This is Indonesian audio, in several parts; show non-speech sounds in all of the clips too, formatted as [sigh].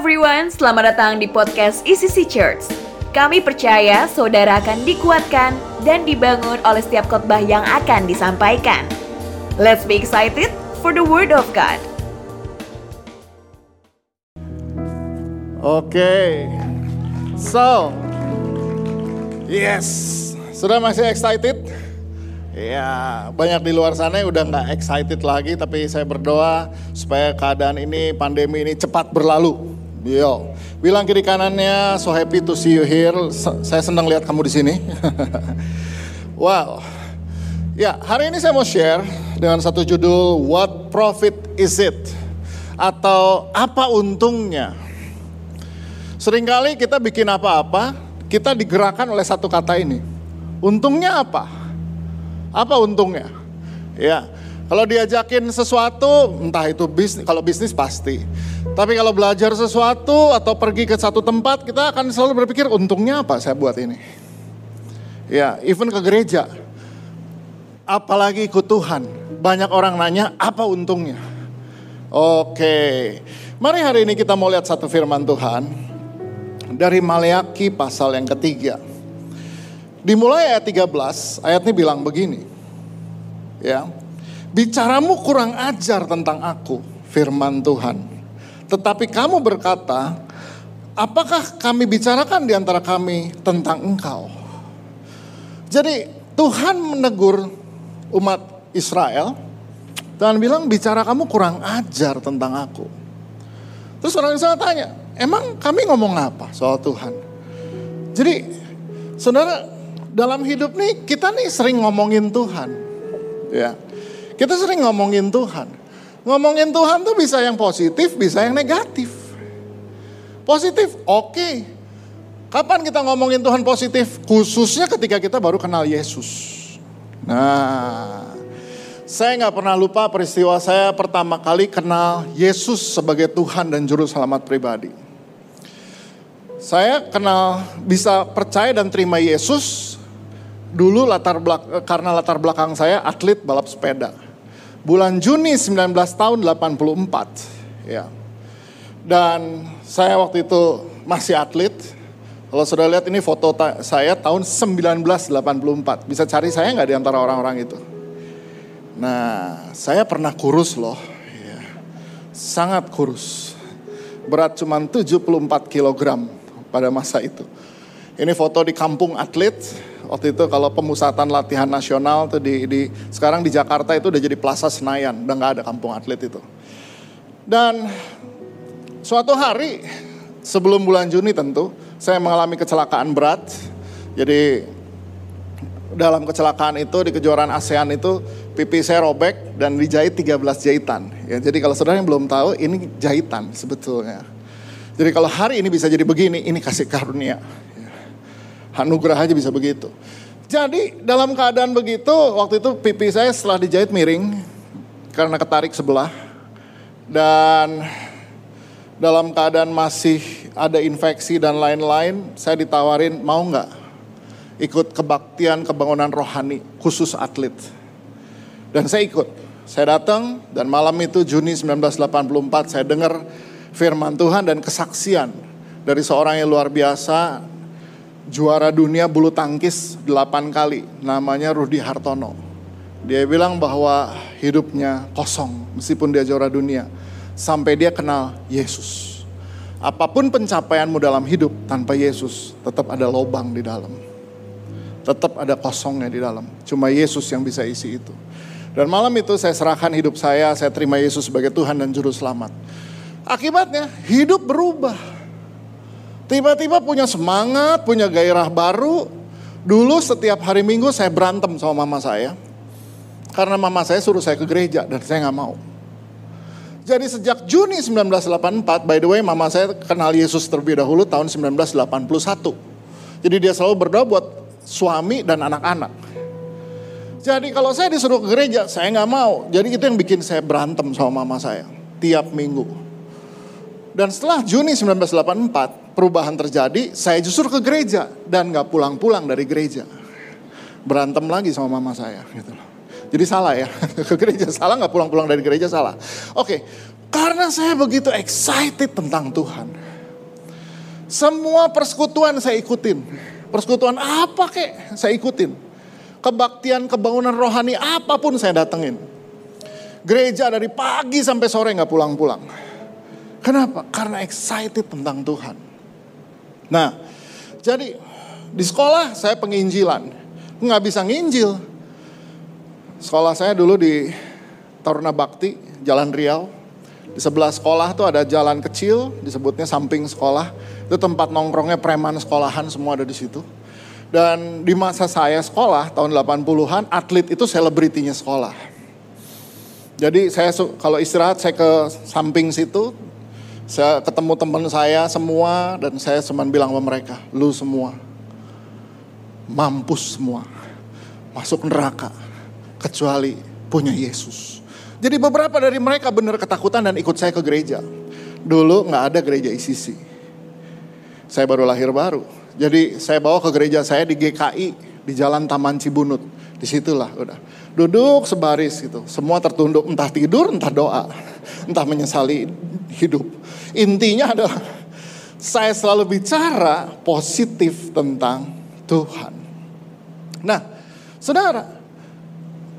everyone, selamat datang di podcast ECC Church. Kami percaya saudara akan dikuatkan dan dibangun oleh setiap khotbah yang akan disampaikan. Let's be excited for the word of God. Oke, okay. so yes, sudah masih excited? Ya, banyak di luar sana yang udah nggak excited lagi, tapi saya berdoa supaya keadaan ini, pandemi ini cepat berlalu. Yo, bilang kiri kanannya, so happy to see you here. Saya senang lihat kamu di sini. [laughs] wow, ya hari ini saya mau share dengan satu judul What Profit Is It? Atau apa untungnya? Seringkali kita bikin apa-apa, kita digerakkan oleh satu kata ini. Untungnya apa? Apa untungnya? Ya, kalau diajakin sesuatu, entah itu bisnis, kalau bisnis pasti. Tapi kalau belajar sesuatu atau pergi ke satu tempat, kita akan selalu berpikir untungnya apa saya buat ini. Ya, even ke gereja. Apalagi ikut Tuhan. Banyak orang nanya, apa untungnya? Oke, mari hari ini kita mau lihat satu firman Tuhan. Dari Maleaki pasal yang ketiga. Dimulai ayat 13, ayat ini bilang begini. Ya. Bicaramu kurang ajar tentang aku, firman Tuhan. Tetapi kamu berkata, apakah kami bicarakan di antara kami tentang engkau? Jadi Tuhan menegur umat Israel dan bilang bicara kamu kurang ajar tentang aku. Terus orang Israel tanya, emang kami ngomong apa soal Tuhan? Jadi saudara dalam hidup nih kita nih sering ngomongin Tuhan. Ya. Kita sering ngomongin Tuhan. Ngomongin Tuhan tuh bisa yang positif, bisa yang negatif. Positif, oke. Okay. Kapan kita ngomongin Tuhan positif? Khususnya ketika kita baru kenal Yesus. Nah, saya nggak pernah lupa peristiwa saya pertama kali kenal Yesus sebagai Tuhan dan Juru Selamat pribadi. Saya kenal bisa percaya dan terima Yesus dulu latar belak karena latar belakang saya atlet balap sepeda. Bulan Juni 19 tahun 84 ya. Dan saya waktu itu masih atlet. Kalau sudah lihat ini foto saya tahun 1984. Bisa cari saya nggak di antara orang-orang itu? Nah, saya pernah kurus loh. Ya. Sangat kurus. Berat cuma 74 kg pada masa itu. Ini foto di kampung atlet Waktu itu kalau pemusatan latihan nasional tuh di, di sekarang di Jakarta itu udah jadi Plaza Senayan, udah nggak ada kampung atlet itu. Dan suatu hari sebelum bulan Juni tentu saya mengalami kecelakaan berat. Jadi dalam kecelakaan itu di kejuaraan ASEAN itu pipi saya robek dan dijahit 13 jahitan. Ya, jadi kalau saudara yang belum tahu ini jahitan sebetulnya. Jadi kalau hari ini bisa jadi begini, ini kasih karunia. Anugerah aja bisa begitu. Jadi dalam keadaan begitu, waktu itu pipi saya setelah dijahit miring karena ketarik sebelah. Dan dalam keadaan masih ada infeksi dan lain-lain, saya ditawarin mau nggak ikut kebaktian kebangunan rohani khusus atlet. Dan saya ikut. Saya datang dan malam itu Juni 1984 saya dengar firman Tuhan dan kesaksian dari seorang yang luar biasa juara dunia bulu tangkis 8 kali, namanya Rudi Hartono. Dia bilang bahwa hidupnya kosong meskipun dia juara dunia. Sampai dia kenal Yesus. Apa pun pencapaianmu dalam hidup tanpa Yesus, tetap ada lobang di dalam. Tetap ada kosongnya di dalam. Cuma Yesus yang bisa isi itu. Dan malam itu saya serahkan hidup saya, saya terima Yesus sebagai Tuhan dan Juru Selamat. Akibatnya hidup berubah Tiba-tiba punya semangat, punya gairah baru. Dulu setiap hari minggu saya berantem sama mama saya. Karena mama saya suruh saya ke gereja dan saya nggak mau. Jadi sejak Juni 1984, by the way mama saya kenal Yesus terlebih dahulu tahun 1981. Jadi dia selalu berdoa buat suami dan anak-anak. Jadi kalau saya disuruh ke gereja, saya nggak mau. Jadi itu yang bikin saya berantem sama mama saya tiap minggu. Dan setelah Juni 1984 perubahan terjadi, saya justru ke gereja dan nggak pulang-pulang dari gereja. Berantem lagi sama mama saya gitu Jadi salah ya, [laughs] ke gereja salah nggak pulang-pulang dari gereja salah. Oke, karena saya begitu excited tentang Tuhan. Semua persekutuan saya ikutin. Persekutuan apa kek saya ikutin. Kebaktian, kebangunan rohani apa pun saya datengin. Gereja dari pagi sampai sore nggak pulang-pulang. Kenapa? Karena excited tentang Tuhan. Nah, jadi di sekolah saya penginjilan. Nggak bisa nginjil. Sekolah saya dulu di Taruna Bakti, Jalan Riau. Di sebelah sekolah tuh ada jalan kecil, disebutnya samping sekolah. Itu tempat nongkrongnya preman sekolahan semua ada di situ. Dan di masa saya sekolah tahun 80-an, atlet itu selebritinya sekolah. Jadi saya kalau istirahat saya ke samping situ, saya ketemu teman saya semua dan saya cuma bilang sama mereka, lu semua mampus semua masuk neraka kecuali punya Yesus. Jadi beberapa dari mereka benar ketakutan dan ikut saya ke gereja. Dulu nggak ada gereja ICC. Saya baru lahir baru. Jadi saya bawa ke gereja saya di GKI di Jalan Taman Cibunut. Di situlah udah. Duduk sebaris gitu. Semua tertunduk entah tidur entah doa. Entah menyesali hidup. Intinya adalah saya selalu bicara positif tentang Tuhan. Nah, saudara,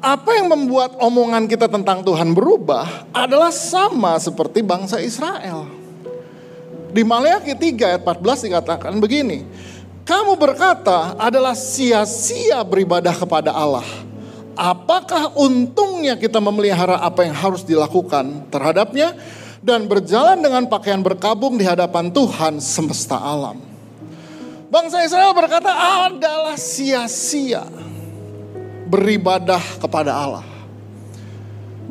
apa yang membuat omongan kita tentang Tuhan berubah adalah sama seperti bangsa Israel. Di Maleakhi 3 ayat 14 dikatakan begini, kamu berkata adalah sia-sia beribadah kepada Allah. Apakah untungnya kita memelihara apa yang harus dilakukan terhadapnya dan berjalan dengan pakaian berkabung di hadapan Tuhan semesta alam? Bangsa Israel berkata adalah sia-sia beribadah kepada Allah.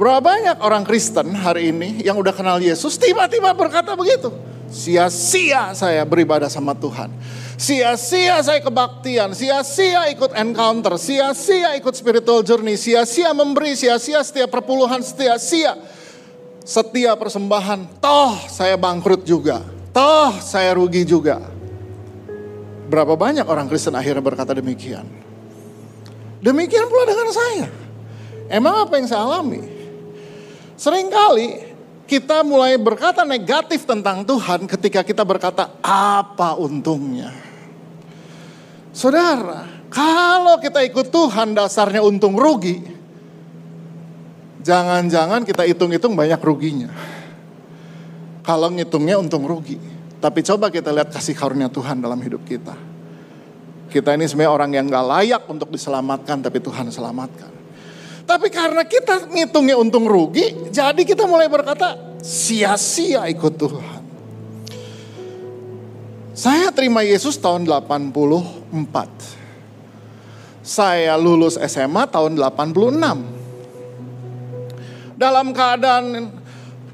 Berapa banyak orang Kristen hari ini yang udah kenal Yesus tiba-tiba berkata begitu. Sia-sia saya beribadah sama Tuhan. Sia-sia saya kebaktian, sia-sia ikut encounter, sia-sia ikut spiritual journey, sia-sia memberi, sia-sia setiap perpuluhan, sia-sia setiap persembahan. Toh saya bangkrut juga, toh saya rugi juga. Berapa banyak orang Kristen akhirnya berkata demikian. Demikian pula dengan saya. Emang apa yang saya alami? Seringkali kita mulai berkata negatif tentang Tuhan ketika kita berkata apa untungnya. Saudara, kalau kita ikut Tuhan dasarnya untung rugi, jangan-jangan kita hitung-hitung banyak ruginya. Kalau ngitungnya untung rugi. Tapi coba kita lihat kasih karunia Tuhan dalam hidup kita. Kita ini sebenarnya orang yang gak layak untuk diselamatkan, tapi Tuhan selamatkan. Tapi karena kita ngitungnya untung rugi, jadi kita mulai berkata sia-sia ikut Tuhan. Saya terima Yesus tahun 84. Saya lulus SMA tahun 86. Dalam keadaan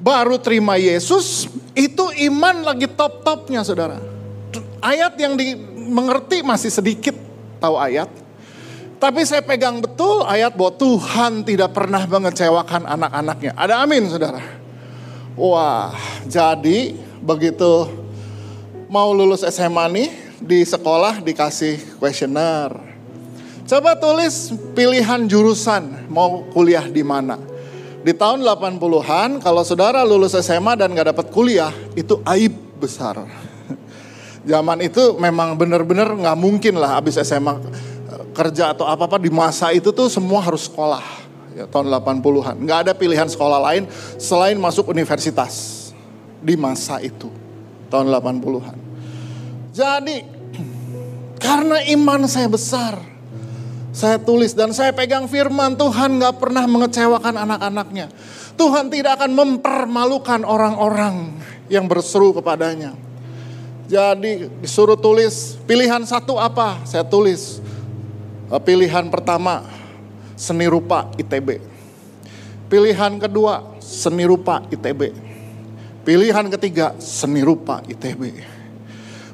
baru terima Yesus, itu iman lagi top-topnya saudara. Ayat yang di, mengerti masih sedikit tahu ayat. Tapi saya pegang betul ayat bahwa Tuhan tidak pernah mengecewakan anak-anaknya. Ada amin saudara. Wah jadi begitu mau lulus SMA nih di sekolah dikasih kuesioner. Coba tulis pilihan jurusan mau kuliah di mana. Di tahun 80-an kalau saudara lulus SMA dan gak dapat kuliah itu aib besar. [laughs] Zaman itu memang benar-benar nggak mungkin lah habis SMA kerja atau apa-apa di masa itu tuh semua harus sekolah. Ya, tahun 80-an. Nggak ada pilihan sekolah lain selain masuk universitas di masa itu. Tahun 80-an. Jadi [clears throat] karena iman saya besar. Saya tulis dan saya pegang firman Tuhan gak pernah mengecewakan anak-anaknya. Tuhan tidak akan mempermalukan orang-orang yang berseru kepadanya. Jadi disuruh tulis pilihan satu apa? Saya tulis eh, pilihan pertama seni rupa ITB. Pilihan kedua seni rupa ITB. Pilihan ketiga seni rupa ITB.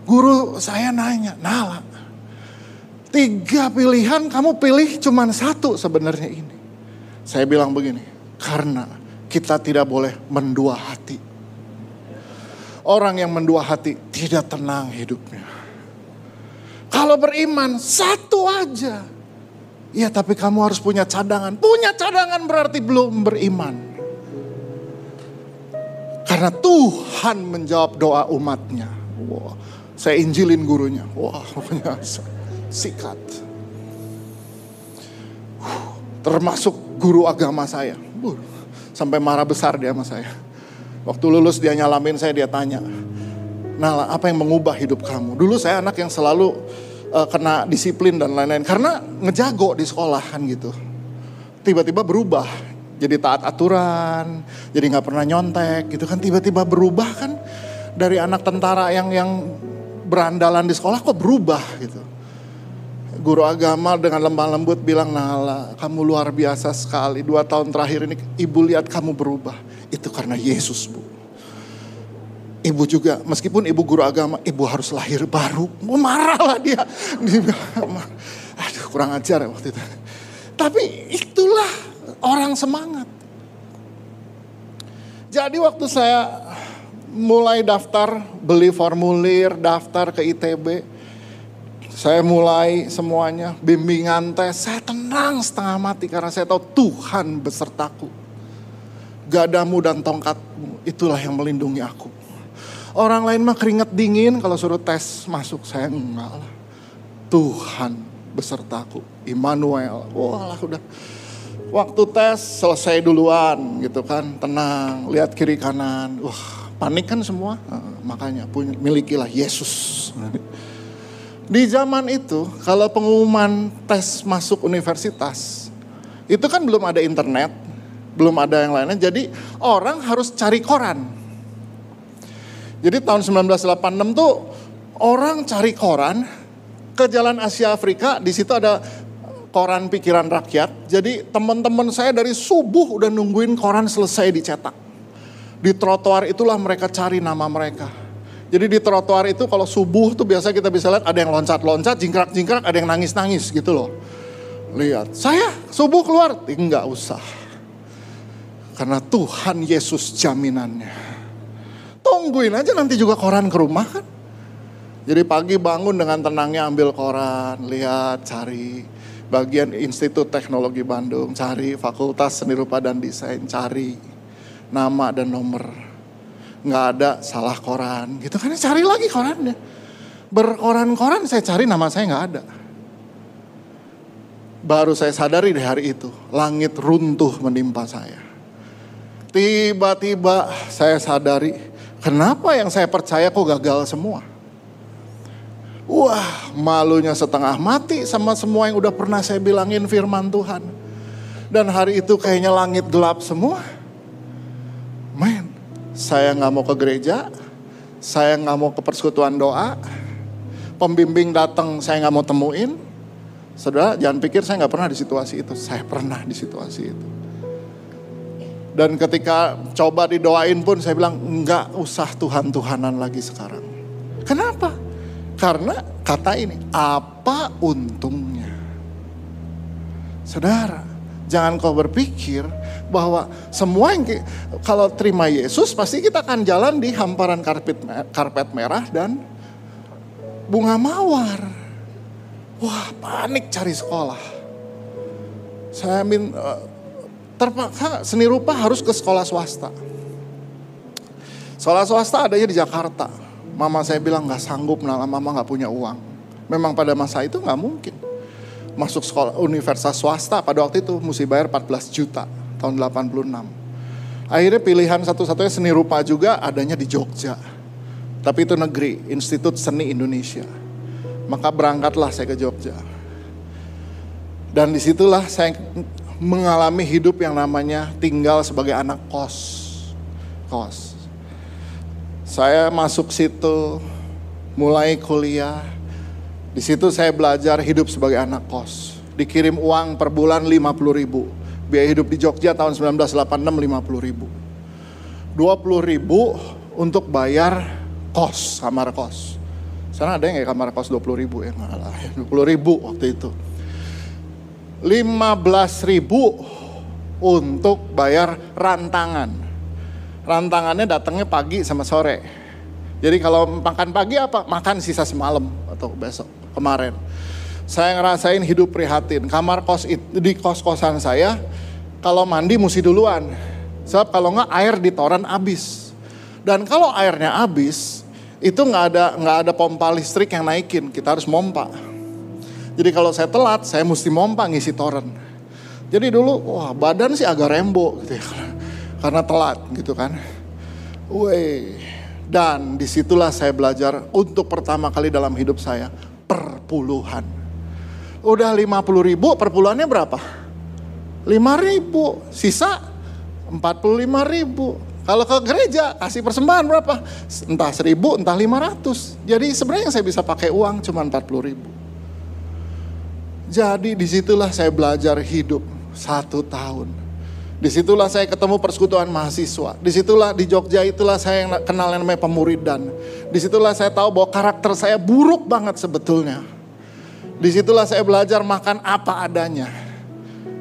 Guru saya nanya, Nala, tiga pilihan kamu pilih cuma satu sebenarnya ini. Saya bilang begini, karena kita tidak boleh mendua hati Orang yang mendua hati tidak tenang hidupnya. Kalau beriman satu aja. Ya tapi kamu harus punya cadangan. Punya cadangan berarti belum beriman. Karena Tuhan menjawab doa umatnya. Wow. Saya injilin gurunya. Wah, pokoknya sikat. Termasuk guru agama saya. Sampai marah besar dia sama saya. Waktu lulus dia nyalamin saya, dia tanya. Nah, apa yang mengubah hidup kamu? Dulu saya anak yang selalu uh, kena disiplin dan lain-lain. Karena ngejago di sekolah kan gitu. Tiba-tiba berubah. Jadi taat aturan, jadi nggak pernah nyontek gitu kan. Tiba-tiba berubah kan dari anak tentara yang yang berandalan di sekolah kok berubah gitu guru agama dengan lemah lembut bilang, Nala, kamu luar biasa sekali. Dua tahun terakhir ini ibu lihat kamu berubah. Itu karena Yesus, Bu. Ibu juga, meskipun ibu guru agama, ibu harus lahir baru. Mau marah lah dia. [laughs] Aduh, kurang ajar ya waktu itu. Tapi itulah orang semangat. Jadi waktu saya mulai daftar, beli formulir, daftar ke ITB, saya mulai semuanya, bimbingan tes, saya tenang setengah mati karena saya tahu Tuhan besertaku. Gadamu dan tongkatmu, itulah yang melindungi aku. Orang lain mah keringet dingin kalau suruh tes masuk, saya enggak lah. Tuhan besertaku, Immanuel. Wah udah. Waktu tes selesai duluan gitu kan, tenang, lihat kiri kanan. Wah panik kan semua, nah, makanya punya, milikilah Yesus. Di zaman itu kalau pengumuman tes masuk universitas itu kan belum ada internet, belum ada yang lainnya. Jadi orang harus cari koran. Jadi tahun 1986 tuh orang cari koran ke Jalan Asia Afrika, di situ ada koran pikiran rakyat. Jadi teman-teman saya dari subuh udah nungguin koran selesai dicetak. Di trotoar itulah mereka cari nama mereka. Jadi di trotoar itu kalau subuh tuh biasa kita bisa lihat ada yang loncat-loncat, jingkrak-jingkrak, ada yang nangis-nangis gitu loh. Lihat, saya subuh keluar, enggak usah. Karena Tuhan Yesus jaminannya. Tungguin aja nanti juga koran ke rumah kan. Jadi pagi bangun dengan tenangnya ambil koran, lihat, cari. Bagian Institut Teknologi Bandung, cari. Fakultas Seni Rupa dan Desain, cari. Nama dan nomor nggak ada salah koran. Gitu kan cari lagi korannya. Berkoran-koran saya cari nama saya nggak ada. Baru saya sadari di hari itu langit runtuh menimpa saya. Tiba-tiba saya sadari kenapa yang saya percaya kok gagal semua? Wah, malunya setengah mati sama semua yang udah pernah saya bilangin firman Tuhan. Dan hari itu kayaknya langit gelap semua. Men, saya nggak mau ke gereja, saya nggak mau ke persekutuan doa, pembimbing datang saya nggak mau temuin. Saudara jangan pikir saya nggak pernah di situasi itu, saya pernah di situasi itu. Dan ketika coba didoain pun saya bilang nggak usah Tuhan-Tuhanan lagi sekarang. Kenapa? Karena kata ini, apa untungnya? Saudara, jangan kau berpikir bahwa semua yang kalau terima Yesus pasti kita akan jalan di hamparan karpet karpet merah dan bunga mawar. Wah, panik cari sekolah. Saya min eh, terpaksa seni rupa harus ke sekolah swasta. Sekolah swasta adanya di Jakarta. Mama saya bilang nggak sanggup, nah mama nggak punya uang. Memang pada masa itu nggak mungkin. Masuk sekolah universitas swasta pada waktu itu mesti bayar 14 juta tahun 86. Akhirnya pilihan satu-satunya seni rupa juga adanya di Jogja. Tapi itu negeri, Institut Seni Indonesia. Maka berangkatlah saya ke Jogja. Dan di situlah saya mengalami hidup yang namanya tinggal sebagai anak kos. Kos. Saya masuk situ, mulai kuliah. Di situ saya belajar hidup sebagai anak kos. Dikirim uang per bulan 50 ribu biaya hidup di Jogja tahun 1986 50 ribu. 20 ribu untuk bayar kos, kamar kos. Sana ada yang kayak kamar kos 20 ribu ya, ngalah, 20 [laughs] ribu waktu itu. 15 ribu untuk bayar rantangan. Rantangannya datangnya pagi sama sore. Jadi kalau makan pagi apa? Makan sisa semalam atau besok kemarin saya ngerasain hidup prihatin. Kamar kos di kos-kosan saya, kalau mandi mesti duluan. Sebab kalau nggak air di toran habis. Dan kalau airnya habis, itu nggak ada nggak ada pompa listrik yang naikin, kita harus mompa. Jadi kalau saya telat, saya mesti mompa ngisi toren. Jadi dulu, wah badan sih agak rembo gitu ya, [laughs] karena telat gitu kan. Woi, dan di situlah saya belajar untuk pertama kali dalam hidup saya perpuluhan. Udah 50 ribu, perpuluhannya berapa? 5 ribu, sisa 45 ribu. Kalau ke gereja kasih persembahan berapa? Entah 1000, entah 500. Jadi sebenarnya saya bisa pakai uang cuma 40 ribu. Jadi di situlah saya belajar hidup satu tahun. Di situlah saya ketemu persekutuan mahasiswa. Di situlah di Jogja itulah saya yang kenal yang namanya pemuridan. Di situlah saya tahu bahwa karakter saya buruk banget sebetulnya. Di situlah saya belajar makan apa adanya.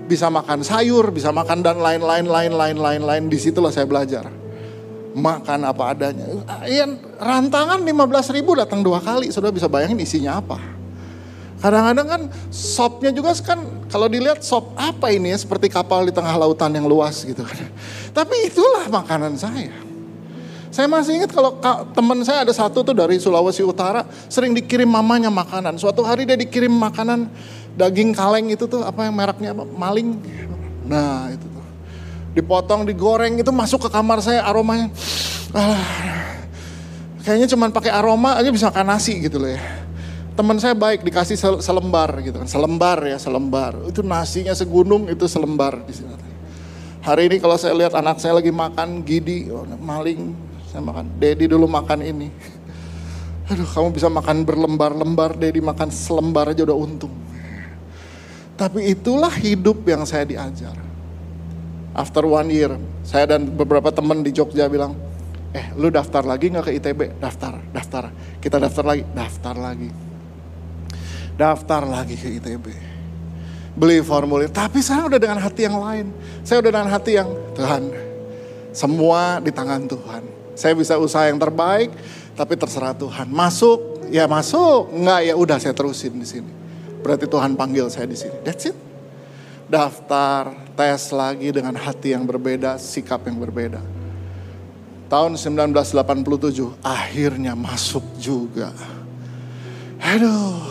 Bisa makan sayur, bisa makan dan lain-lain, lain-lain, lain-lain. Di situlah saya belajar. Makan apa adanya. Rantangan 15 ribu datang dua kali. Sudah bisa bayangin isinya apa. Kadang-kadang kan sopnya juga kan kalau dilihat sop apa ini ya seperti kapal di tengah lautan yang luas gitu kan. Tapi itulah makanan saya. Saya masih ingat kalau teman saya ada satu tuh dari Sulawesi Utara sering dikirim mamanya makanan. Suatu hari dia dikirim makanan daging kaleng itu tuh apa yang mereknya apa? Maling. Nah itu tuh. Dipotong, digoreng itu masuk ke kamar saya aromanya. Ah, kayaknya cuman pakai aroma aja bisa makan nasi gitu loh ya teman saya baik dikasih selembar gitu kan selembar ya selembar itu nasinya segunung itu selembar di sini hari ini kalau saya lihat anak saya lagi makan gidi oh, maling saya makan. Dedi dulu makan ini. Aduh kamu bisa makan berlembar-lembar Dedi makan selembar aja udah untung. Tapi itulah hidup yang saya diajar. After one year saya dan beberapa teman di Jogja bilang eh lu daftar lagi nggak ke ITB daftar daftar. Kita daftar lagi. Daftar lagi. Daftar lagi ke ITB. Beli formulir, tapi saya udah dengan hati yang lain. Saya udah dengan hati yang, Tuhan, semua di tangan Tuhan. Saya bisa usaha yang terbaik, tapi terserah Tuhan. Masuk, ya masuk. Enggak, ya udah saya terusin di sini. Berarti Tuhan panggil saya di sini. That's it. Daftar, tes lagi dengan hati yang berbeda, sikap yang berbeda. Tahun 1987 akhirnya masuk juga. Aduh,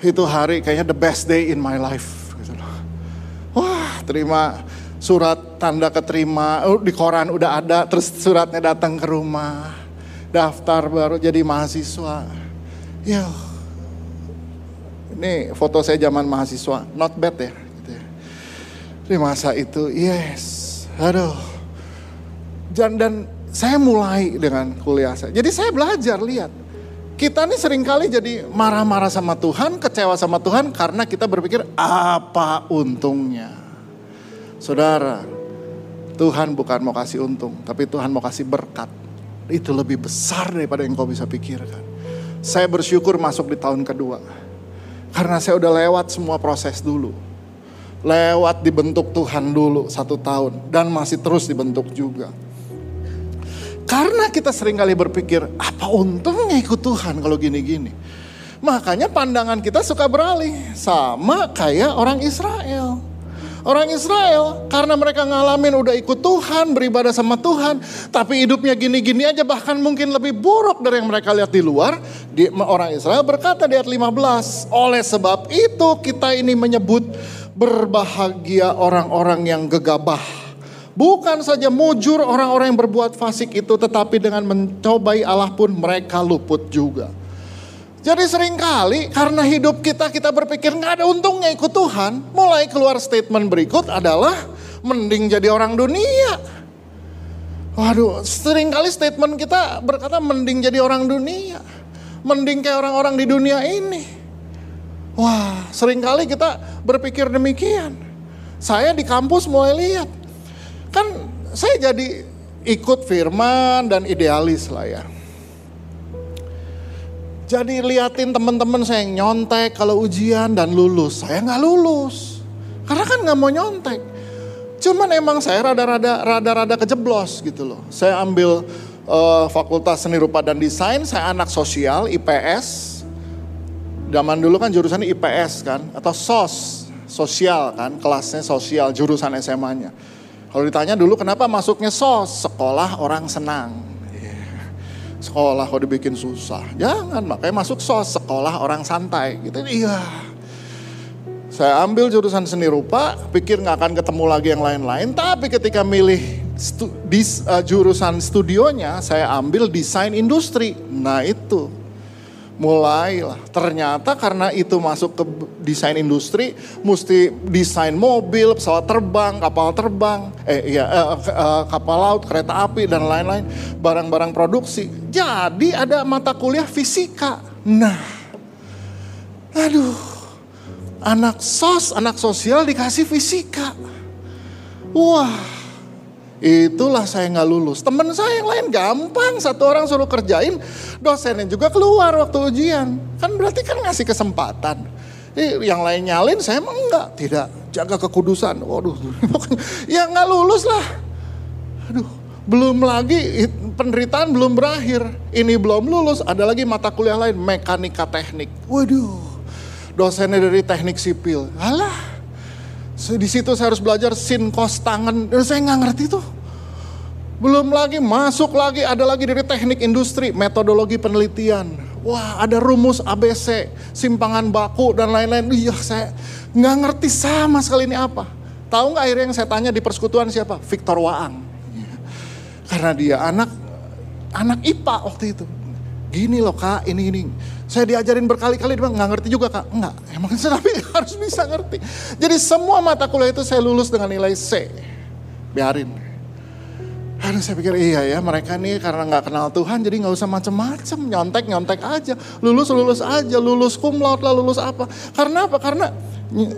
itu hari kayaknya the best day in my life. Gitu Wah, terima surat tanda keterima oh, di koran udah ada, terus suratnya datang ke rumah, daftar baru jadi mahasiswa. Ya, ini foto saya zaman mahasiswa, not bad ya. Gitu ya. Di masa itu, yes, aduh. Dan, dan saya mulai dengan kuliah saya. Jadi saya belajar lihat kita ini sering kali jadi marah-marah sama Tuhan, kecewa sama Tuhan karena kita berpikir apa untungnya. Saudara, Tuhan bukan mau kasih untung, tapi Tuhan mau kasih berkat. Itu lebih besar daripada yang kau bisa pikirkan. Saya bersyukur masuk di tahun kedua. Karena saya udah lewat semua proses dulu. Lewat dibentuk Tuhan dulu satu tahun. Dan masih terus dibentuk juga. Karena kita sering kali berpikir, apa untungnya ikut Tuhan kalau gini-gini. Makanya pandangan kita suka beralih. Sama kayak orang Israel. Orang Israel karena mereka ngalamin udah ikut Tuhan, beribadah sama Tuhan. Tapi hidupnya gini-gini aja bahkan mungkin lebih buruk dari yang mereka lihat di luar. Di, orang Israel berkata di ayat 15. Oleh sebab itu kita ini menyebut berbahagia orang-orang yang gegabah Bukan saja mujur orang-orang yang berbuat fasik itu, tetapi dengan mencobai Allah pun mereka luput juga. Jadi sering kali karena hidup kita, kita berpikir nggak ada untungnya ikut Tuhan. Mulai keluar statement berikut adalah mending jadi orang dunia. Waduh, sering kali statement kita berkata mending jadi orang dunia. Mending kayak orang-orang di dunia ini. Wah, sering kali kita berpikir demikian. Saya di kampus mulai lihat Kan saya jadi ikut firman dan idealis lah ya. Jadi liatin teman-teman saya yang nyontek kalau ujian dan lulus. Saya nggak lulus. Karena kan nggak mau nyontek. Cuman emang saya rada-rada rada-rada kejeblos gitu loh. Saya ambil uh, Fakultas Seni Rupa dan Desain, saya anak sosial, IPS. Zaman dulu kan jurusannya IPS kan, atau SOS, sosial kan, kelasnya sosial, jurusan SMA-nya. Kalau ditanya dulu kenapa masuknya SOS, sekolah orang senang. Sekolah kok dibikin susah. Jangan, makanya masuk sos sekolah orang santai. Gitu, iya. Saya ambil jurusan seni rupa, pikir nggak akan ketemu lagi yang lain-lain. Tapi ketika milih stu, di, uh, jurusan studionya, saya ambil desain industri. Nah itu, mulailah. Ternyata karena itu masuk ke desain industri, mesti desain mobil, pesawat terbang, kapal terbang, eh eh, eh, kapal laut, kereta api dan lain-lain, barang-barang produksi. Jadi ada mata kuliah fisika. Nah, aduh, anak sos, anak sosial dikasih fisika. Wah, Itulah saya nggak lulus. Temen saya yang lain gampang, satu orang suruh kerjain, dosennya juga keluar waktu ujian. Kan berarti kan ngasih kesempatan. Eh, yang lain nyalin, saya emang enggak. Tidak, jaga kekudusan. Waduh, [laughs] ya nggak lulus lah. Aduh, belum lagi penderitaan belum berakhir. Ini belum lulus, ada lagi mata kuliah lain, mekanika teknik. Waduh, dosennya dari teknik sipil. Alah, di situ saya harus belajar sin kos tangan dan saya nggak ngerti tuh. Belum lagi masuk lagi ada lagi dari teknik industri, metodologi penelitian. Wah ada rumus ABC, simpangan baku dan lain-lain. Iya saya nggak ngerti sama sekali ini apa. Tahu nggak akhirnya yang saya tanya di persekutuan siapa? Victor Waang. Karena dia anak anak IPA waktu itu. Gini loh kak, ini ini saya diajarin berkali-kali, dia nggak ngerti juga kak. Enggak, emang tapi harus bisa ngerti. Jadi semua mata kuliah itu saya lulus dengan nilai C. Biarin. Aduh saya pikir iya ya mereka nih karena nggak kenal Tuhan jadi nggak usah macem-macem. Nyontek nyontek aja. Lulus lulus aja. Lulus kumlaut lah lulus apa. Karena apa? Karena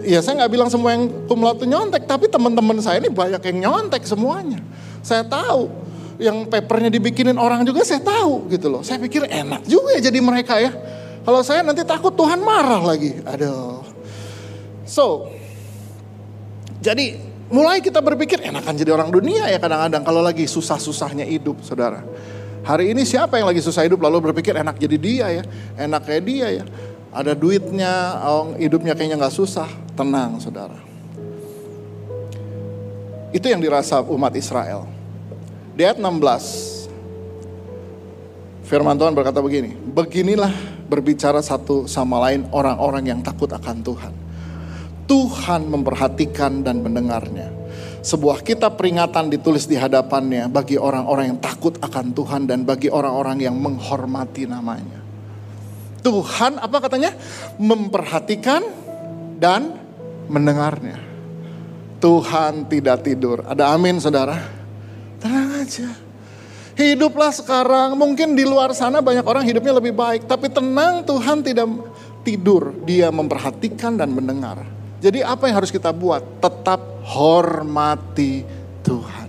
ya saya nggak bilang semua yang kumlaut itu nyontek tapi teman-teman saya ini banyak yang nyontek semuanya. Saya tahu yang papernya dibikinin orang juga saya tahu gitu loh. Saya pikir enak juga ya jadi mereka ya kalau saya nanti takut Tuhan marah lagi. Aduh. So, jadi mulai kita berpikir enakan jadi orang dunia ya kadang-kadang kalau lagi susah-susahnya hidup, saudara. Hari ini siapa yang lagi susah hidup lalu berpikir enak jadi dia ya, enak kayak dia ya. Ada duitnya, oh, hidupnya kayaknya nggak susah. Tenang, saudara. Itu yang dirasa umat Israel. Di ayat 16, firman Tuhan berkata begini, beginilah berbicara satu sama lain orang-orang yang takut akan Tuhan. Tuhan memperhatikan dan mendengarnya. Sebuah kitab peringatan ditulis di hadapannya bagi orang-orang yang takut akan Tuhan dan bagi orang-orang yang menghormati namanya. Tuhan apa katanya? Memperhatikan dan mendengarnya. Tuhan tidak tidur. Ada amin saudara? Tenang aja. Hiduplah sekarang, mungkin di luar sana banyak orang hidupnya lebih baik. Tapi tenang Tuhan tidak tidur, dia memperhatikan dan mendengar. Jadi apa yang harus kita buat? Tetap hormati Tuhan.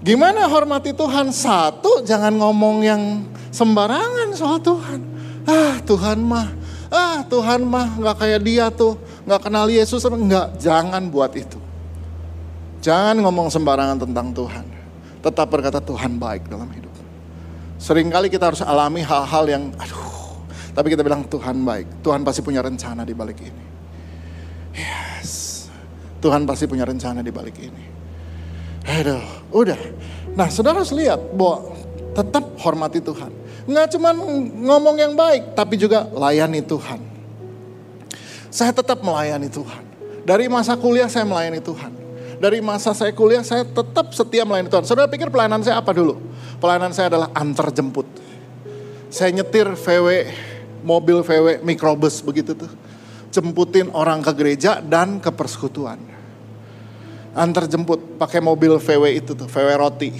Gimana hormati Tuhan? Satu, jangan ngomong yang sembarangan soal Tuhan. Ah Tuhan mah, ah Tuhan mah gak kayak dia tuh, gak kenal Yesus, enggak. Jangan buat itu. Jangan ngomong sembarangan tentang Tuhan tetap berkata Tuhan baik dalam hidup. Seringkali kita harus alami hal-hal yang aduh, tapi kita bilang Tuhan baik. Tuhan pasti punya rencana di balik ini. Yes. Tuhan pasti punya rencana di balik ini. Aduh, udah. Nah, saudara harus lihat bahwa tetap hormati Tuhan. Nggak cuma ngomong yang baik, tapi juga layani Tuhan. Saya tetap melayani Tuhan. Dari masa kuliah saya melayani Tuhan dari masa saya kuliah saya tetap setia melayani Tuhan. Saudara pikir pelayanan saya apa dulu? Pelayanan saya adalah antar jemput. Saya nyetir VW, mobil VW mikrobus begitu tuh. Jemputin orang ke gereja dan ke persekutuan. Antar jemput pakai mobil VW itu tuh, VW roti.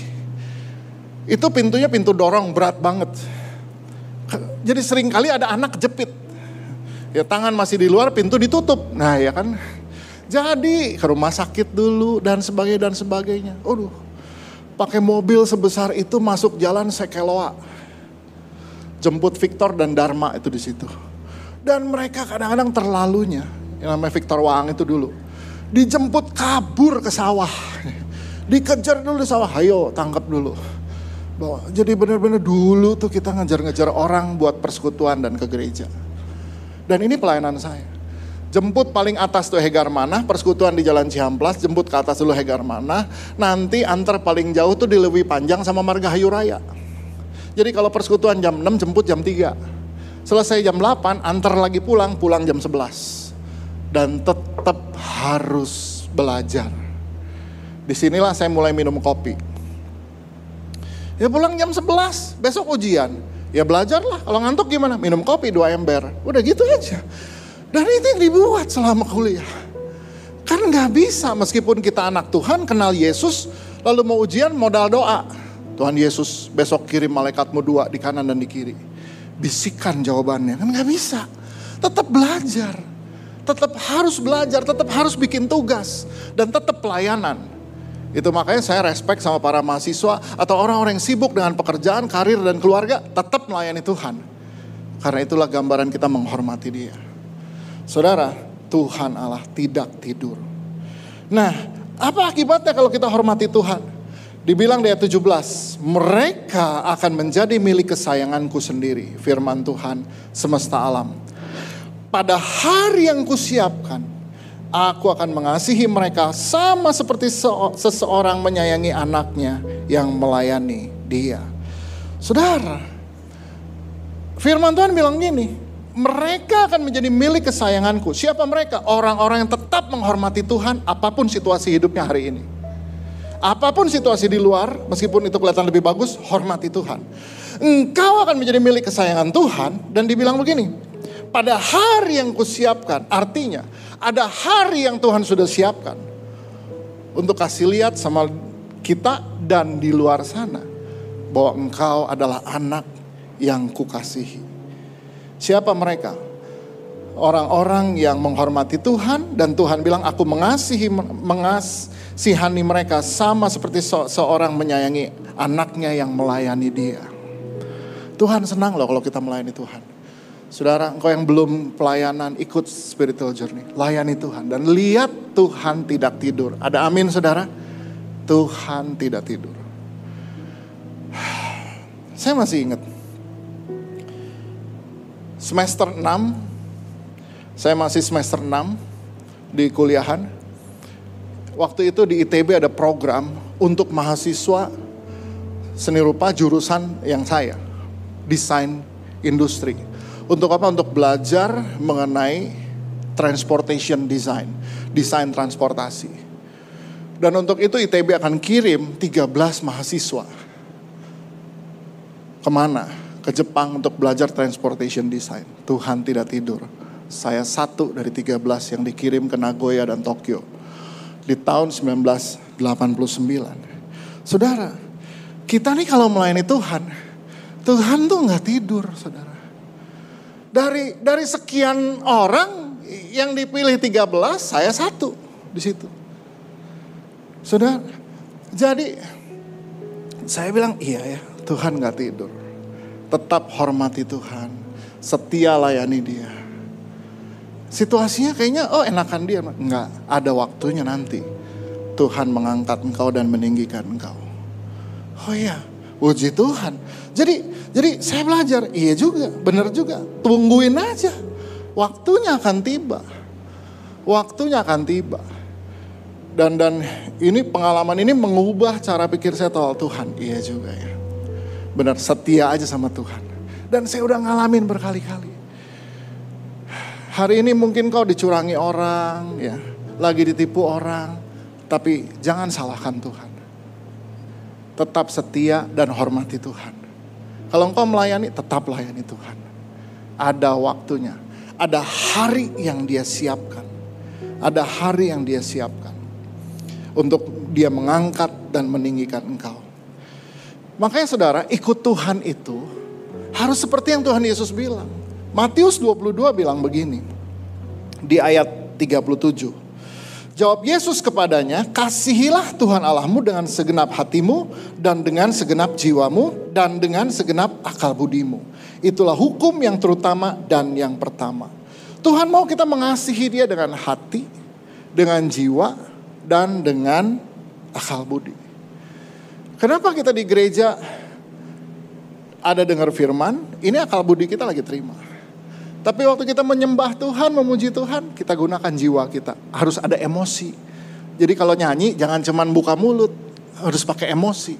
Itu pintunya pintu dorong berat banget. Jadi sering kali ada anak jepit. Ya tangan masih di luar, pintu ditutup. Nah ya kan, jadi ke rumah sakit dulu dan sebagainya dan sebagainya. Aduh, pakai mobil sebesar itu masuk jalan Sekeloa. Jemput Victor dan Dharma itu di situ. Dan mereka kadang-kadang terlalunya, yang namanya Victor Wang itu dulu. Dijemput kabur ke sawah. [laughs] Dikejar dulu di sawah, ayo tangkap dulu. Jadi benar-benar dulu tuh kita ngejar-ngejar orang buat persekutuan dan ke gereja. Dan ini pelayanan saya. Jemput paling atas tuh Hegar mana, persekutuan di Jalan Cihamplas, jemput ke atas dulu Hegar mana, nanti antar paling jauh tuh di Lewi Panjang sama Margahayu Raya. Jadi kalau persekutuan jam 6 jemput jam 3. Selesai jam 8 antar lagi pulang, pulang jam 11. Dan tetap harus belajar. Di sinilah saya mulai minum kopi. Ya pulang jam 11, besok ujian. Ya belajarlah, kalau ngantuk gimana? Minum kopi dua ember. Udah gitu aja. Dan itu yang dibuat selama kuliah. Kan nggak bisa meskipun kita anak Tuhan, kenal Yesus, lalu mau ujian modal doa. Tuhan Yesus besok kirim malaikatmu dua di kanan dan di kiri. Bisikan jawabannya, kan nggak bisa. Tetap belajar, tetap harus belajar, tetap harus bikin tugas, dan tetap pelayanan. Itu makanya saya respect sama para mahasiswa atau orang-orang yang sibuk dengan pekerjaan, karir, dan keluarga, tetap melayani Tuhan. Karena itulah gambaran kita menghormati dia. Saudara, Tuhan Allah tidak tidur. Nah, apa akibatnya kalau kita hormati Tuhan? Dibilang di ayat 17, mereka akan menjadi milik kesayanganku sendiri, firman Tuhan semesta alam. Pada hari yang kusiapkan, Aku akan mengasihi mereka sama seperti seseorang menyayangi anaknya yang melayani dia. Saudara, firman Tuhan bilang gini, mereka akan menjadi milik kesayanganku. Siapa mereka? Orang-orang yang tetap menghormati Tuhan apa pun situasi hidupnya hari ini. Apa pun situasi di luar, meskipun itu kelihatan lebih bagus, hormati Tuhan. Engkau akan menjadi milik kesayangan Tuhan dan dibilang begini, pada hari yang kusiapkan, artinya ada hari yang Tuhan sudah siapkan untuk kasih lihat sama kita dan di luar sana bahwa engkau adalah anak yang kukasihi. Siapa mereka? Orang-orang yang menghormati Tuhan dan Tuhan bilang aku mengasihi mengasihani mereka sama seperti seorang menyayangi anaknya yang melayani dia. Tuhan senang loh kalau kita melayani Tuhan. Saudara, engkau yang belum pelayanan, ikut spiritual journey. Layani Tuhan. Dan lihat Tuhan tidak tidur. Ada amin saudara? Tuhan tidak tidur. [sighs] Saya masih ingat. Semester 6, saya masih semester 6 di kuliahan. Waktu itu di ITB ada program untuk mahasiswa seni rupa jurusan yang saya. Desain industri untuk apa? Untuk belajar mengenai transportation design, desain transportasi. Dan untuk itu ITB akan kirim 13 mahasiswa. Ke mana? Ke Jepang untuk belajar transportation design. Tuhan tidak tidur. Saya satu dari 13 yang dikirim ke Nagoya dan Tokyo. Di tahun 1989. Saudara, kita nih kalau melayani Tuhan, Tuhan tuh nggak tidur, saudara dari dari sekian orang yang dipilih 13 saya satu di situ. Sudah jadi saya bilang iya ya Tuhan nggak tidur. Tetap hormati Tuhan, setia layani dia. Situasinya kayaknya oh enakan dia. Enggak, ada waktunya nanti. Tuhan mengangkat engkau dan meninggikan engkau. Oh iya, puji Tuhan. Jadi jadi saya belajar, iya juga, benar juga. Tungguin aja. Waktunya akan tiba. Waktunya akan tiba. Dan dan ini pengalaman ini mengubah cara pikir saya soal Tuhan. Iya juga ya. Benar, setia aja sama Tuhan. Dan saya udah ngalamin berkali-kali. Hari ini mungkin kau dicurangi orang, ya, lagi ditipu orang, tapi jangan salahkan Tuhan. Tetap setia dan hormati Tuhan. Kalau engkau melayani, tetap layani Tuhan. Ada waktunya. Ada hari yang dia siapkan. Ada hari yang dia siapkan. Untuk dia mengangkat dan meninggikan engkau. Makanya saudara, ikut Tuhan itu harus seperti yang Tuhan Yesus bilang. Matius 22 bilang begini. Di ayat 37. Jawab Yesus kepadanya, kasihilah Tuhan Allahmu dengan segenap hatimu dan dengan segenap jiwamu dan dengan segenap akal budimu. Itulah hukum yang terutama dan yang pertama. Tuhan mau kita mengasihi dia dengan hati, dengan jiwa, dan dengan akal budi. Kenapa kita di gereja ada dengar firman, ini akal budi kita lagi terima. Tapi waktu kita menyembah Tuhan, memuji Tuhan, kita gunakan jiwa kita. Harus ada emosi. Jadi kalau nyanyi jangan cuman buka mulut, harus pakai emosi.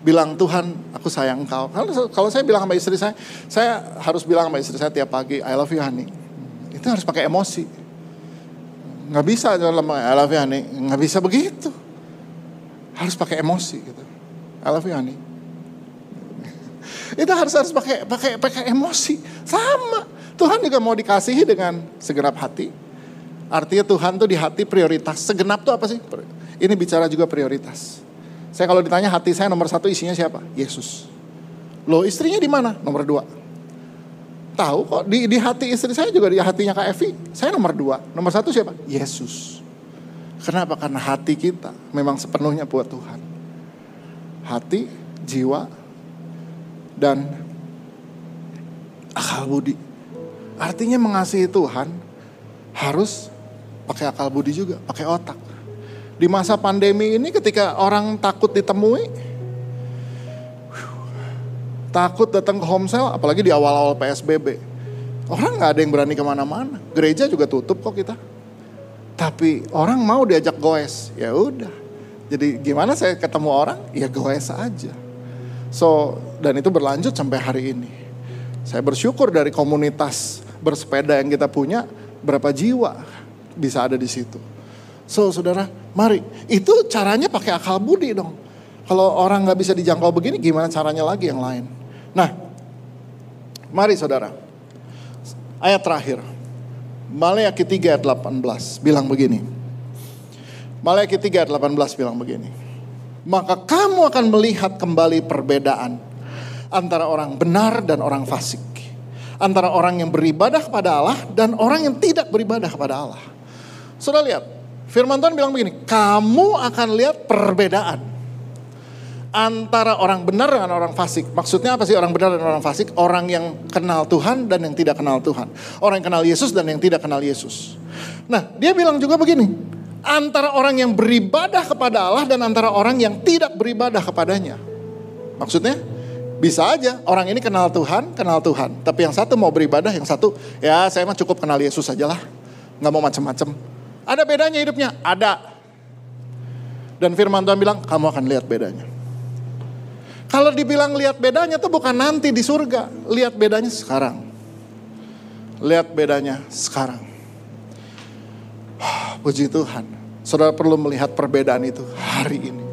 bilang Tuhan aku sayang engkau. Kalau, saya bilang sama istri saya, saya harus bilang sama istri saya tiap pagi I love you honey. Itu harus pakai emosi. Nggak bisa I love you honey, nggak bisa begitu. Harus pakai emosi gitu. I love you honey. Itu harus harus pakai pakai pakai emosi. Sama. Tuhan juga mau dikasihi dengan segenap hati. Artinya Tuhan tuh di hati prioritas. Segenap tuh apa sih? Ini bicara juga prioritas. Saya kalau ditanya hati saya nomor satu isinya siapa? Yesus. Loh istrinya di mana? Nomor dua. Tahu kok di, di hati istri saya juga di hatinya Kak Evi. Saya nomor dua. Nomor satu siapa? Yesus. Kenapa? Karena hati kita memang sepenuhnya buat Tuhan. Hati, jiwa, dan akal budi. Artinya mengasihi Tuhan harus pakai akal budi juga, pakai otak. Di masa pandemi ini ketika orang takut ditemui, takut datang ke home cell, apalagi di awal-awal PSBB. Orang nggak ada yang berani ke mana-mana. Gereja juga tutup kok kita. Tapi orang mau diajak goes, ya udah. Jadi gimana saya ketemu orang? Ya goes aja. So dan itu berlanjut sampai hari ini. Saya bersyukur dari komunitas bersepeda yang kita punya, berapa jiwa bisa ada di situ. So saudara, mari. Itu caranya pakai akal budi dong. Kalau orang nggak bisa dijangkau begini, gimana caranya lagi yang lain? Nah, mari saudara. Ayat terakhir. Maleakhi 3 ayat 18 bilang begini. Maleakhi 3 ayat 18 bilang begini. Maka kamu akan melihat kembali perbedaan antara orang benar dan orang fasik. Antara orang yang beribadah kepada Allah dan orang yang tidak beribadah kepada Allah. Sudah lihat, Firman Tuhan bilang begini, kamu akan lihat perbedaan antara orang benar dengan orang fasik. Maksudnya apa sih orang benar dan orang fasik? Orang yang kenal Tuhan dan yang tidak kenal Tuhan. Orang yang kenal Yesus dan yang tidak kenal Yesus. Nah, dia bilang juga begini, antara orang yang beribadah kepada Allah dan antara orang yang tidak beribadah kepadanya. Maksudnya, bisa aja orang ini kenal Tuhan, kenal Tuhan. Tapi yang satu mau beribadah, yang satu ya saya mah cukup kenal Yesus aja lah. Nggak mau macam-macam. Ada bedanya hidupnya? Ada. Dan firman Tuhan bilang, kamu akan lihat bedanya. Kalau dibilang lihat bedanya tuh bukan nanti di surga. Lihat bedanya sekarang. Lihat bedanya sekarang. [sighs] Puji Tuhan. Saudara perlu melihat perbedaan itu hari ini.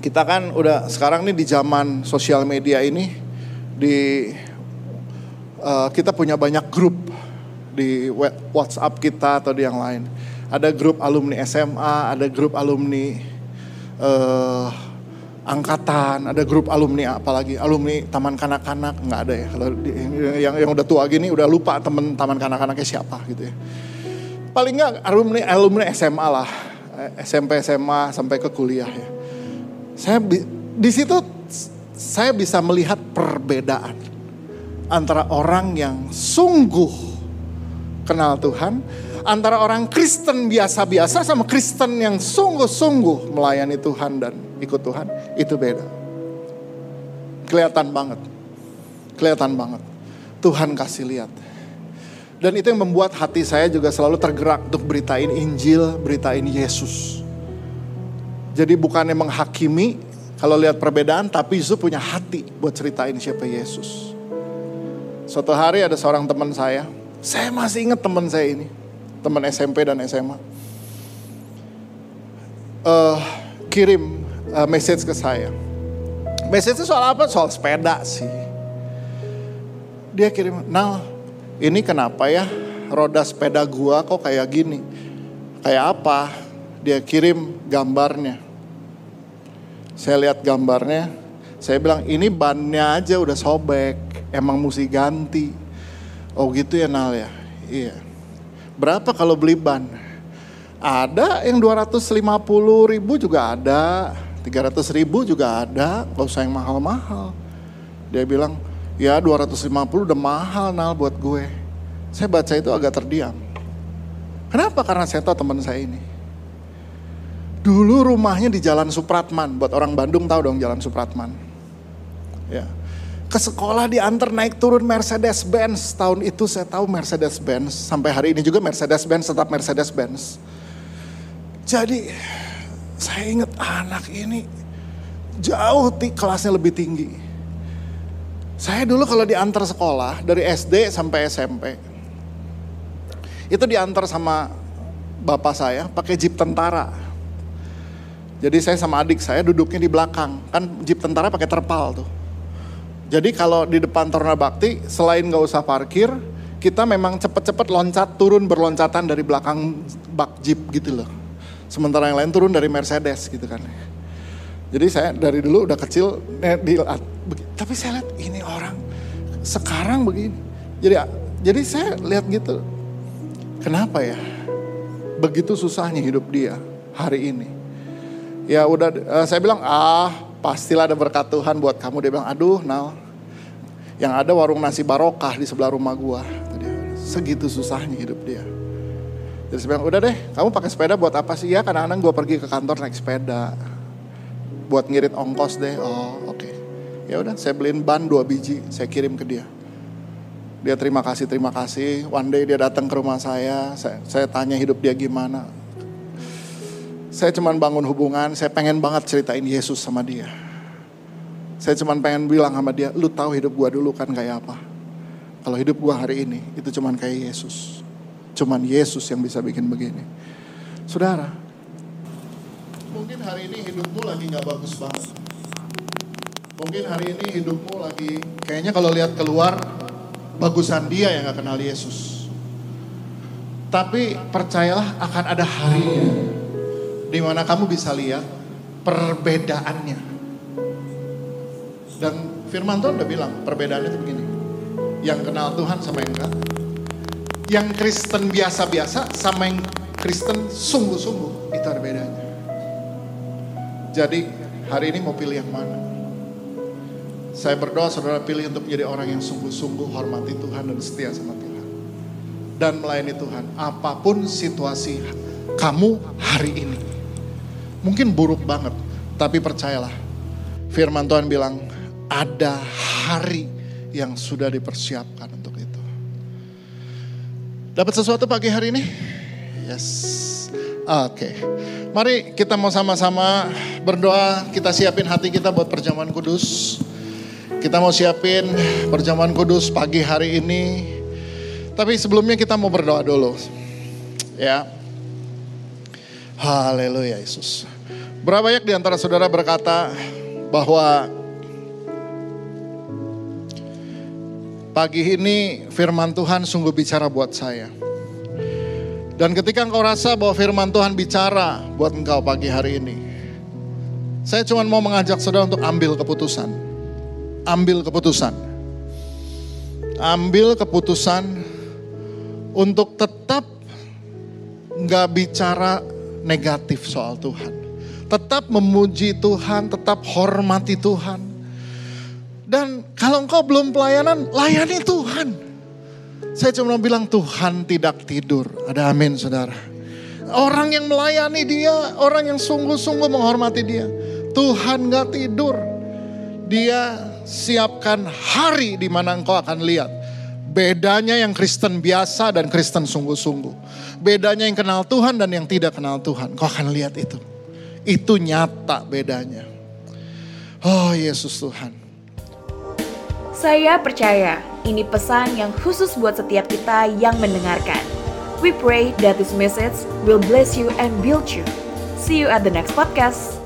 Kita kan udah sekarang nih di zaman sosial media ini di uh, kita punya banyak grup di WhatsApp kita atau di yang lain. Ada grup alumni SMA, ada grup alumni uh, angkatan, ada grup alumni apalagi alumni taman kanak-kanak nggak ada ya. Kalau yang yang udah tua gini udah lupa temen taman kanak-kanaknya siapa gitu ya. Paling nggak alumni alumni SMA lah, SMP SMA sampai ke kuliah ya. Saya di situ saya bisa melihat perbedaan antara orang yang sungguh kenal Tuhan. Antara orang Kristen biasa-biasa sama Kristen yang sungguh-sungguh melayani Tuhan dan ikut Tuhan. Itu beda. Kelihatan banget. Kelihatan banget. Tuhan kasih lihat. Dan itu yang membuat hati saya juga selalu tergerak untuk beritain Injil, beritain Yesus. Jadi bukannya menghakimi, kalau lihat perbedaan, tapi justru punya hati buat ceritain siapa Yesus. Suatu hari ada seorang teman saya, saya masih ingat teman saya ini, teman SMP dan SMA. Uh, eh, kirim uh, message ke saya. Message soal apa? Soal sepeda sih. Dia kirim, nah ini kenapa ya roda sepeda gua kok kayak gini? Kayak apa? Dia kirim gambarnya. Saya lihat gambarnya, saya bilang ini bannya aja udah sobek, emang mesti ganti. Oh gitu ya Nal ya? Iya. Berapa kalau beli ban? Ada yang 250 ribu juga ada, 300 ribu juga ada, gak usah yang mahal-mahal. Dia bilang, ya 250 udah mahal Nal buat gue. Saya baca itu agak terdiam. Kenapa? Karena saya tahu teman saya ini. Dulu rumahnya di Jalan Supratman, buat orang Bandung tahu dong Jalan Supratman. Ya, ke sekolah diantar naik turun Mercedes Benz. Tahun itu saya tahu Mercedes Benz. Sampai hari ini juga Mercedes Benz tetap Mercedes Benz. Jadi saya ingat anak ini jauh kelasnya lebih tinggi. Saya dulu kalau diantar sekolah dari SD sampai SMP, itu diantar sama bapak saya pakai jeep tentara. Jadi saya sama adik saya duduknya di belakang, kan jeep tentara pakai terpal tuh. Jadi kalau di depan Torna Bakti, selain nggak usah parkir, kita memang cepet-cepet loncat turun berloncatan dari belakang bak jeep gitu loh. Sementara yang lain turun dari Mercedes gitu kan. Jadi saya dari dulu udah kecil eh, tapi saya lihat ini orang sekarang begini. Jadi jadi saya lihat gitu. Kenapa ya? Begitu susahnya hidup dia hari ini. Ya udah uh, saya bilang ah pastilah ada berkat Tuhan buat kamu. Dia bilang aduh Nal yang ada warung nasi barokah di sebelah rumah gua. Segitu susahnya hidup dia. Jadi saya bilang udah deh kamu pakai sepeda buat apa sih? Ya kadang-kadang gua pergi ke kantor naik sepeda buat ngirit ongkos deh. Oh oke. Okay. Ya udah saya beliin ban dua biji, saya kirim ke dia. Dia terima kasih, terima kasih. One day dia datang ke rumah saya, saya, saya tanya hidup dia gimana. Saya cuman bangun hubungan, saya pengen banget ceritain Yesus sama dia. Saya cuman pengen bilang sama dia, lu tahu hidup gua dulu kan kayak apa. Kalau hidup gua hari ini, itu cuman kayak Yesus. Cuman Yesus yang bisa bikin begini. Saudara, mungkin hari ini hidupmu lagi gak bagus banget. Mungkin hari ini hidupmu lagi, kayaknya kalau lihat keluar, bagusan dia yang gak kenal Yesus. Tapi percayalah akan ada harinya di mana kamu bisa lihat perbedaannya. Dan firman Tuhan udah bilang perbedaannya itu begini. Yang kenal Tuhan sama yang enggak. Yang Kristen biasa-biasa sama yang Kristen sungguh-sungguh itu ada bedanya. Jadi hari ini mau pilih yang mana? Saya berdoa saudara pilih untuk menjadi orang yang sungguh-sungguh hormati Tuhan dan setia sama Tuhan. Dan melayani Tuhan. Apa pun situasi kamu hari ini. Mungkin buruk banget. Tapi percayalah. Firman Tuhan bilang ada hari yang sudah dipersiapkan untuk itu. Dapat sesuatu pagi hari ini? Yes. Oke. Okay. Mari kita mau sama-sama berdoa, kita siapin hati kita buat perjamuan kudus. Kita mau siapin perjamuan kudus pagi hari ini. Tapi sebelumnya kita mau berdoa dulu. Ya. Haleluya Yesus. Berapa banyak di antara saudara berkata bahwa pagi ini firman Tuhan sungguh bicara buat saya. Dan ketika engkau rasa bahwa firman Tuhan bicara buat engkau pagi hari ini. Saya cuma mau mengajak saudara untuk ambil keputusan. Ambil keputusan. Ambil keputusan untuk tetap nggak bicara negatif soal Tuhan. Tetap memuji Tuhan, tetap hormati Tuhan. Dan kalau engkau belum pelayanan, layani Tuhan. Saya cuma bilang Tuhan tidak tidur. Ada amin saudara. Orang yang melayani dia, orang yang sungguh-sungguh menghormati dia. Tuhan gak tidur. Dia siapkan hari di mana engkau akan lihat. Bedanya yang Kristen biasa dan Kristen sungguh-sungguh. Bedanya yang kenal Tuhan dan yang tidak kenal Tuhan. Kau akan lihat itu. Itu nyata bedanya. Oh Yesus Tuhan. Saya percaya ini pesan yang khusus buat setiap kita yang mendengarkan. We pray that this message will bless you and build you. See you at the next podcast.